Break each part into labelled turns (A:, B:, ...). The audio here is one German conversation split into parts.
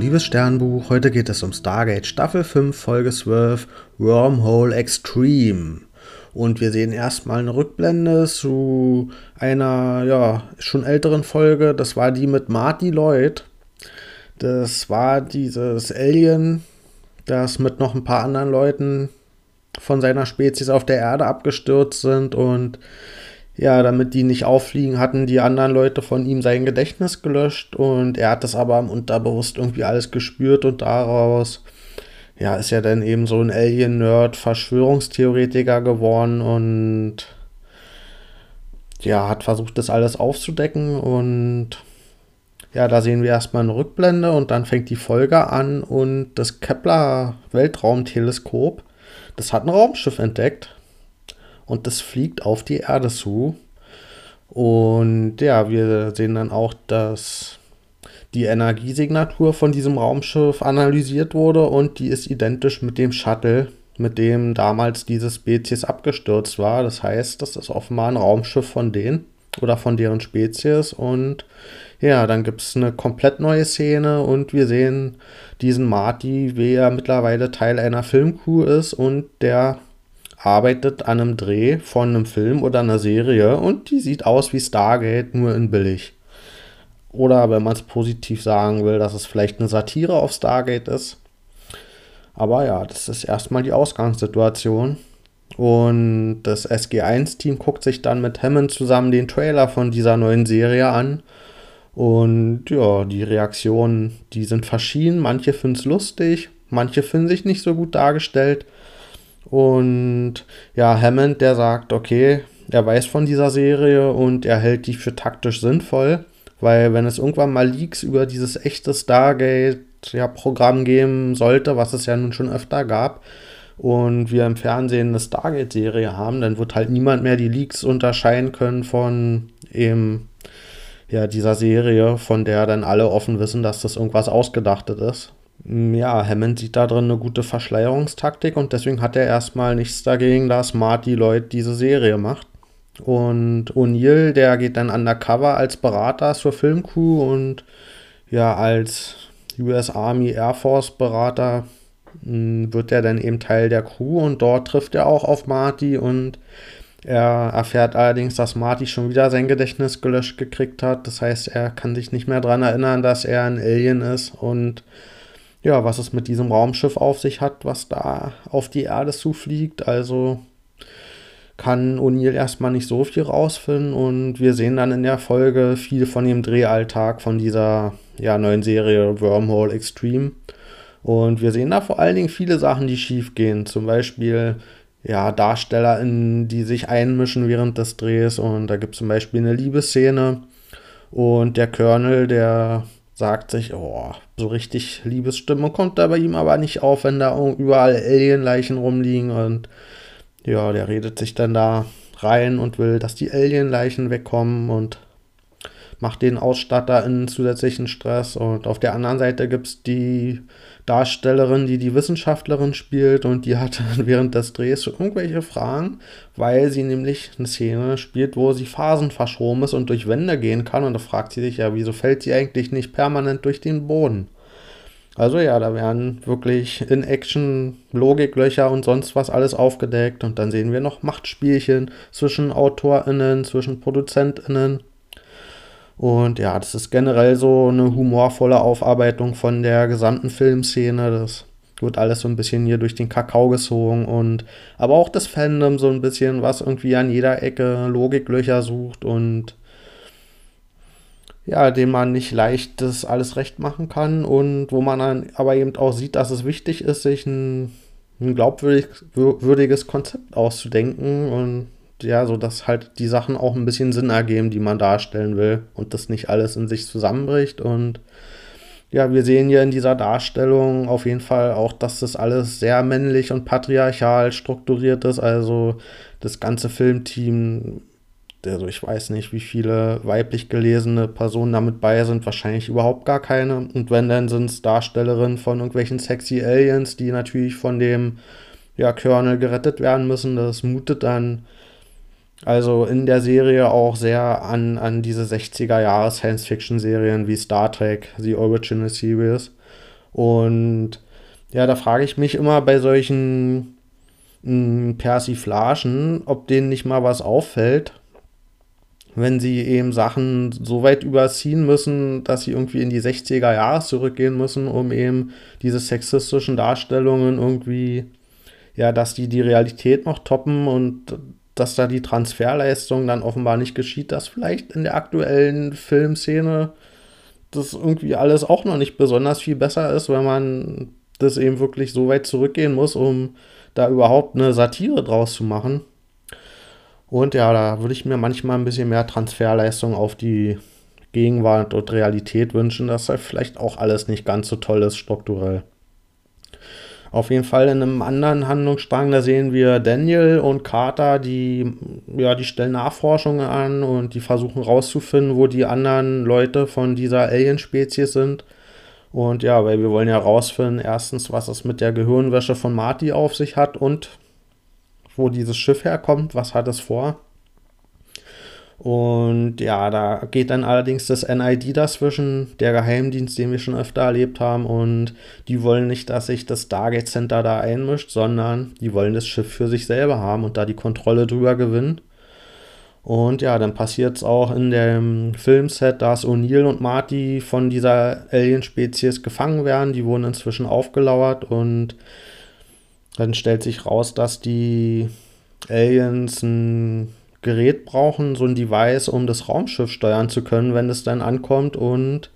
A: liebes Sternbuch, heute geht es um Stargate Staffel 5, Folge 12, Wormhole Extreme. Und wir sehen erstmal eine Rückblende zu einer, ja, schon älteren Folge. Das war die mit Marty Lloyd. Das war dieses Alien, das mit noch ein paar anderen Leuten von seiner Spezies auf der Erde abgestürzt sind und ja, damit die nicht auffliegen, hatten die anderen Leute von ihm sein Gedächtnis gelöscht und er hat das aber im Unterbewusst irgendwie alles gespürt und daraus, ja, ist er dann eben so ein Alien-Nerd, Verschwörungstheoretiker geworden und ja, hat versucht, das alles aufzudecken und ja, da sehen wir erstmal eine Rückblende und dann fängt die Folge an und das Kepler Weltraumteleskop, das hat ein Raumschiff entdeckt und das fliegt auf die Erde zu. Und ja, wir sehen dann auch, dass die Energiesignatur von diesem Raumschiff analysiert wurde und die ist identisch mit dem Shuttle, mit dem damals diese Spezies abgestürzt war. Das heißt, das ist offenbar ein Raumschiff von denen oder von deren Spezies und ja, dann gibt es eine komplett neue Szene und wir sehen diesen Marty, wie er mittlerweile Teil einer Filmcrew ist und der arbeitet an einem Dreh von einem Film oder einer Serie und die sieht aus wie Stargate, nur in billig. Oder wenn man es positiv sagen will, dass es vielleicht eine Satire auf Stargate ist. Aber ja, das ist erstmal die Ausgangssituation. Und das SG1-Team guckt sich dann mit Hammond zusammen den Trailer von dieser neuen Serie an. Und ja, die Reaktionen, die sind verschieden. Manche finden es lustig, manche finden sich nicht so gut dargestellt. Und ja, Hammond, der sagt, okay, er weiß von dieser Serie und er hält die für taktisch sinnvoll, weil wenn es irgendwann mal Leaks über dieses echte Stargate-Programm ja, geben sollte, was es ja nun schon öfter gab, und wir im Fernsehen eine Stargate-Serie haben, dann wird halt niemand mehr die Leaks unterscheiden können von eben ja, dieser Serie, von der dann alle offen wissen, dass das irgendwas Ausgedachtes ist. Mm, ja, Hammond sieht da drin eine gute Verschleierungstaktik und deswegen hat er erstmal nichts dagegen, dass Marty Lloyd diese Serie macht. Und O'Neill, der geht dann undercover als Berater zur Filmcrew und ja, als US Army Air Force Berater mm, wird er dann eben Teil der Crew und dort trifft er auch auf Marty und er erfährt allerdings, dass Marty schon wieder sein Gedächtnis gelöscht gekriegt hat. Das heißt, er kann sich nicht mehr daran erinnern, dass er ein Alien ist und ja, was es mit diesem Raumschiff auf sich hat, was da auf die Erde zufliegt. Also kann O'Neill erstmal nicht so viel rausfinden und wir sehen dann in der Folge viel von dem Drehalltag von dieser ja, neuen Serie Wormhole Extreme. Und wir sehen da vor allen Dingen viele Sachen, die schief gehen. Zum Beispiel ja, DarstellerInnen, die sich einmischen während des Drehs. Und da gibt es zum Beispiel eine Liebesszene. Und der Colonel, der sagt sich, oh, so richtig Liebesstimme kommt da bei ihm aber nicht auf, wenn da überall Alienleichen rumliegen und ja, der redet sich dann da rein und will, dass die Alienleichen wegkommen und macht den Ausstatter in zusätzlichen Stress. Und auf der anderen Seite gibt es die Darstellerin, die die Wissenschaftlerin spielt. Und die hat während des Drehs irgendwelche Fragen, weil sie nämlich eine Szene spielt, wo sie phasenverschoben ist und durch Wände gehen kann. Und da fragt sie sich ja, wieso fällt sie eigentlich nicht permanent durch den Boden? Also ja, da werden wirklich in Action Logiklöcher und sonst was alles aufgedeckt. Und dann sehen wir noch Machtspielchen zwischen AutorInnen, zwischen ProduzentInnen und ja, das ist generell so eine humorvolle Aufarbeitung von der gesamten Filmszene. Das wird alles so ein bisschen hier durch den Kakao gezogen und aber auch das Fandom so ein bisschen, was irgendwie an jeder Ecke Logiklöcher sucht und ja, dem man nicht leicht das alles recht machen kann und wo man dann aber eben auch sieht, dass es wichtig ist, sich ein, ein glaubwürdiges Konzept auszudenken und ja, so dass halt die Sachen auch ein bisschen Sinn ergeben, die man darstellen will und das nicht alles in sich zusammenbricht. Und ja, wir sehen hier in dieser Darstellung auf jeden Fall auch, dass das alles sehr männlich und patriarchal strukturiert ist. Also das ganze Filmteam, also ich weiß nicht, wie viele weiblich gelesene Personen damit bei sind, wahrscheinlich überhaupt gar keine. Und wenn, dann sind es Darstellerinnen von irgendwelchen sexy Aliens, die natürlich von dem ja, Colonel gerettet werden müssen. Das mutet dann also in der Serie auch sehr an, an diese 60er Jahre Science-Fiction-Serien wie Star Trek, The Original Series. Und ja, da frage ich mich immer bei solchen mh, Persiflagen, ob denen nicht mal was auffällt, wenn sie eben Sachen so weit überziehen müssen, dass sie irgendwie in die 60er Jahre zurückgehen müssen, um eben diese sexistischen Darstellungen irgendwie, ja, dass die die Realität noch toppen und dass da die Transferleistung dann offenbar nicht geschieht, dass vielleicht in der aktuellen Filmszene das irgendwie alles auch noch nicht besonders viel besser ist, wenn man das eben wirklich so weit zurückgehen muss, um da überhaupt eine Satire draus zu machen. Und ja, da würde ich mir manchmal ein bisschen mehr Transferleistung auf die Gegenwart und Realität wünschen, dass halt vielleicht auch alles nicht ganz so toll ist strukturell. Auf jeden Fall in einem anderen Handlungsstrang, da sehen wir Daniel und Carter, die, ja, die stellen Nachforschungen an und die versuchen rauszufinden, wo die anderen Leute von dieser Alien-Spezies sind. Und ja, weil wir wollen ja rausfinden, erstens, was es mit der Gehirnwäsche von Marty auf sich hat und wo dieses Schiff herkommt, was hat es vor. Und ja, da geht dann allerdings das NID dazwischen, der Geheimdienst, den wir schon öfter erlebt haben. Und die wollen nicht, dass sich das Stargate Center da einmischt, sondern die wollen das Schiff für sich selber haben und da die Kontrolle drüber gewinnen. Und ja, dann passiert es auch in dem Filmset, dass O'Neill und Marty von dieser Alien-Spezies gefangen werden. Die wurden inzwischen aufgelauert und dann stellt sich raus, dass die Aliens ein Gerät brauchen, so ein Device, um das Raumschiff steuern zu können, wenn es dann ankommt. Und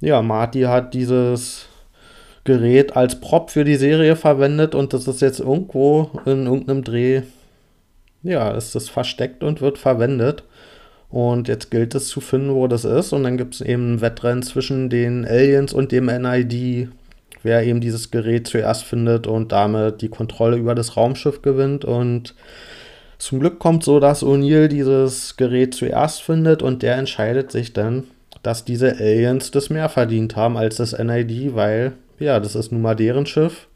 A: ja, Marty hat dieses Gerät als Prop für die Serie verwendet und das ist jetzt irgendwo in irgendeinem Dreh, ja, ist das versteckt und wird verwendet. Und jetzt gilt es zu finden, wo das ist. Und dann gibt es eben ein Wettrennen zwischen den Aliens und dem NID, wer eben dieses Gerät zuerst findet und damit die Kontrolle über das Raumschiff gewinnt. Und zum Glück kommt so, dass O'Neill dieses Gerät zuerst findet und der entscheidet sich dann, dass diese Aliens das mehr verdient haben als das NID, weil ja, das ist nun mal deren Schiff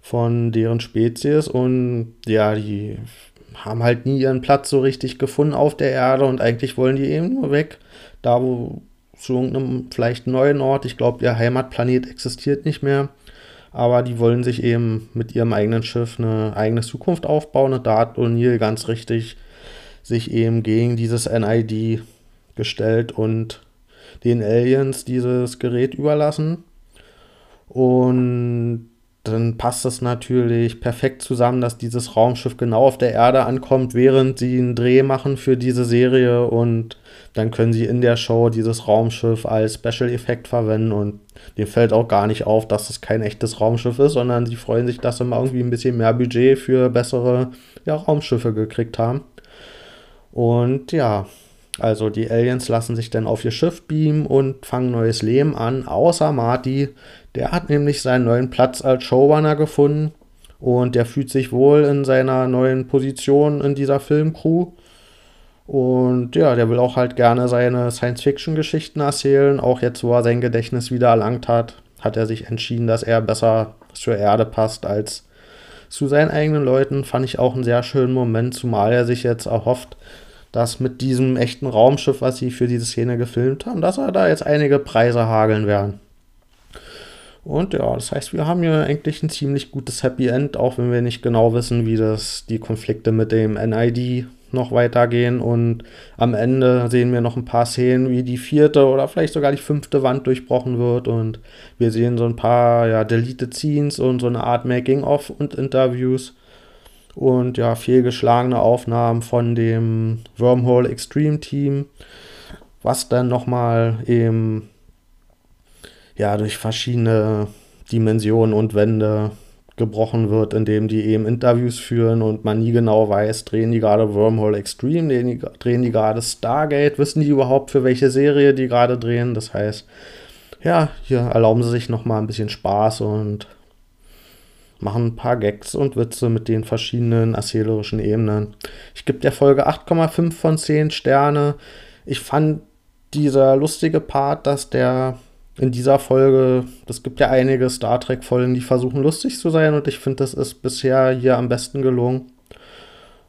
A: von deren Spezies und ja, die haben halt nie ihren Platz so richtig gefunden auf der Erde und eigentlich wollen die eben nur weg, da wo zu irgendeinem vielleicht neuen Ort. Ich glaube, ihr Heimatplanet existiert nicht mehr. Aber die wollen sich eben mit ihrem eigenen Schiff eine eigene Zukunft aufbauen. Und da hat O'Neill ganz richtig sich eben gegen dieses NID gestellt und den Aliens dieses Gerät überlassen. Und dann passt es natürlich perfekt zusammen, dass dieses Raumschiff genau auf der Erde ankommt, während sie einen Dreh machen für diese Serie und dann können sie in der Show dieses Raumschiff als Special Effekt verwenden und dem fällt auch gar nicht auf, dass es kein echtes Raumschiff ist, sondern sie freuen sich, dass sie mal irgendwie ein bisschen mehr Budget für bessere ja, Raumschiffe gekriegt haben. Und ja, also die Aliens lassen sich dann auf ihr Schiff beamen und fangen neues Leben an, außer Marty. Der hat nämlich seinen neuen Platz als Showrunner gefunden und der fühlt sich wohl in seiner neuen Position in dieser Filmcrew. Und ja, der will auch halt gerne seine Science-Fiction-Geschichten erzählen. Auch jetzt, wo er sein Gedächtnis wieder erlangt hat, hat er sich entschieden, dass er besser zur Erde passt als zu seinen eigenen Leuten. Fand ich auch einen sehr schönen Moment, zumal er sich jetzt erhofft, dass mit diesem echten Raumschiff, was sie für diese Szene gefilmt haben, dass er da jetzt einige Preise hageln werden. Und ja, das heißt, wir haben hier eigentlich ein ziemlich gutes Happy End, auch wenn wir nicht genau wissen, wie das die Konflikte mit dem NID noch weitergehen. Und am Ende sehen wir noch ein paar Szenen, wie die vierte oder vielleicht sogar die fünfte Wand durchbrochen wird. Und wir sehen so ein paar ja, Deleted Scenes und so eine Art Making-of und Interviews und ja, fehlgeschlagene Aufnahmen von dem Wormhole Extreme Team, was dann nochmal eben ja durch verschiedene Dimensionen und Wände gebrochen wird, indem die eben Interviews führen und man nie genau weiß, drehen die gerade Wormhole Extreme, drehen die, drehen die gerade Stargate, wissen die überhaupt für welche Serie die gerade drehen. Das heißt, ja, hier erlauben sie sich nochmal ein bisschen Spaß und machen ein paar Gags und Witze mit den verschiedenen erzählerischen Ebenen. Ich gebe der Folge 8,5 von 10 Sterne. Ich fand dieser lustige Part, dass der in dieser Folge, das gibt ja einige Star Trek-Folgen, die versuchen lustig zu sein und ich finde, das ist bisher hier am besten gelungen.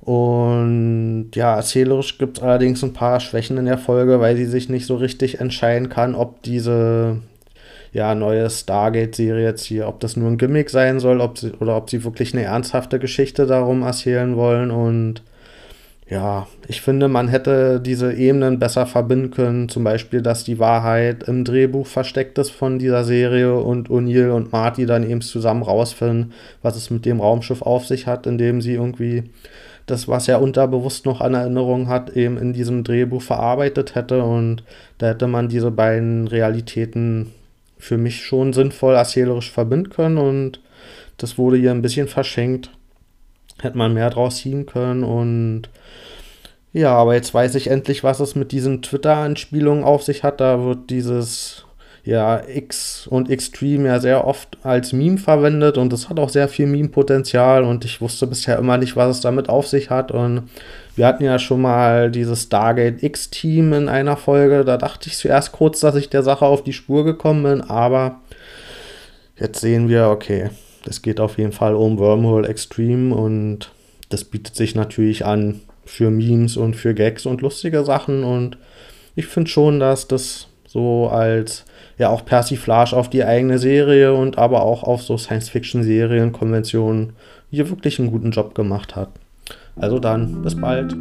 A: Und ja, erzählerisch gibt es allerdings ein paar Schwächen in der Folge, weil sie sich nicht so richtig entscheiden kann, ob diese ja, neue Stargate-Serie jetzt hier, ob das nur ein Gimmick sein soll ob sie, oder ob sie wirklich eine ernsthafte Geschichte darum erzählen wollen. Und ja, ich finde, man hätte diese Ebenen besser verbinden können. Zum Beispiel, dass die Wahrheit im Drehbuch versteckt ist von dieser Serie und O'Neill und Marty dann eben zusammen rausfinden, was es mit dem Raumschiff auf sich hat, indem sie irgendwie das, was er unterbewusst noch an Erinnerungen hat, eben in diesem Drehbuch verarbeitet hätte. Und da hätte man diese beiden Realitäten für mich schon sinnvoll erzählerisch verbinden können. Und das wurde hier ein bisschen verschenkt. Hätte man mehr draus ziehen können. Und ja, aber jetzt weiß ich endlich, was es mit diesen Twitter-Anspielungen auf sich hat. Da wird dieses ja, X und Extreme ja sehr oft als Meme verwendet und es hat auch sehr viel Meme-Potenzial und ich wusste bisher immer nicht, was es damit auf sich hat und wir hatten ja schon mal dieses Stargate X-Team in einer Folge, da dachte ich zuerst kurz, dass ich der Sache auf die Spur gekommen bin, aber jetzt sehen wir, okay, es geht auf jeden Fall um Wormhole Extreme und das bietet sich natürlich an für Memes und für Gags und lustige Sachen und ich finde schon, dass das so als ja auch Persiflage auf die eigene Serie und aber auch auf so Science-Fiction-Serien, Konventionen hier wirklich einen guten Job gemacht hat. Also dann, bis bald.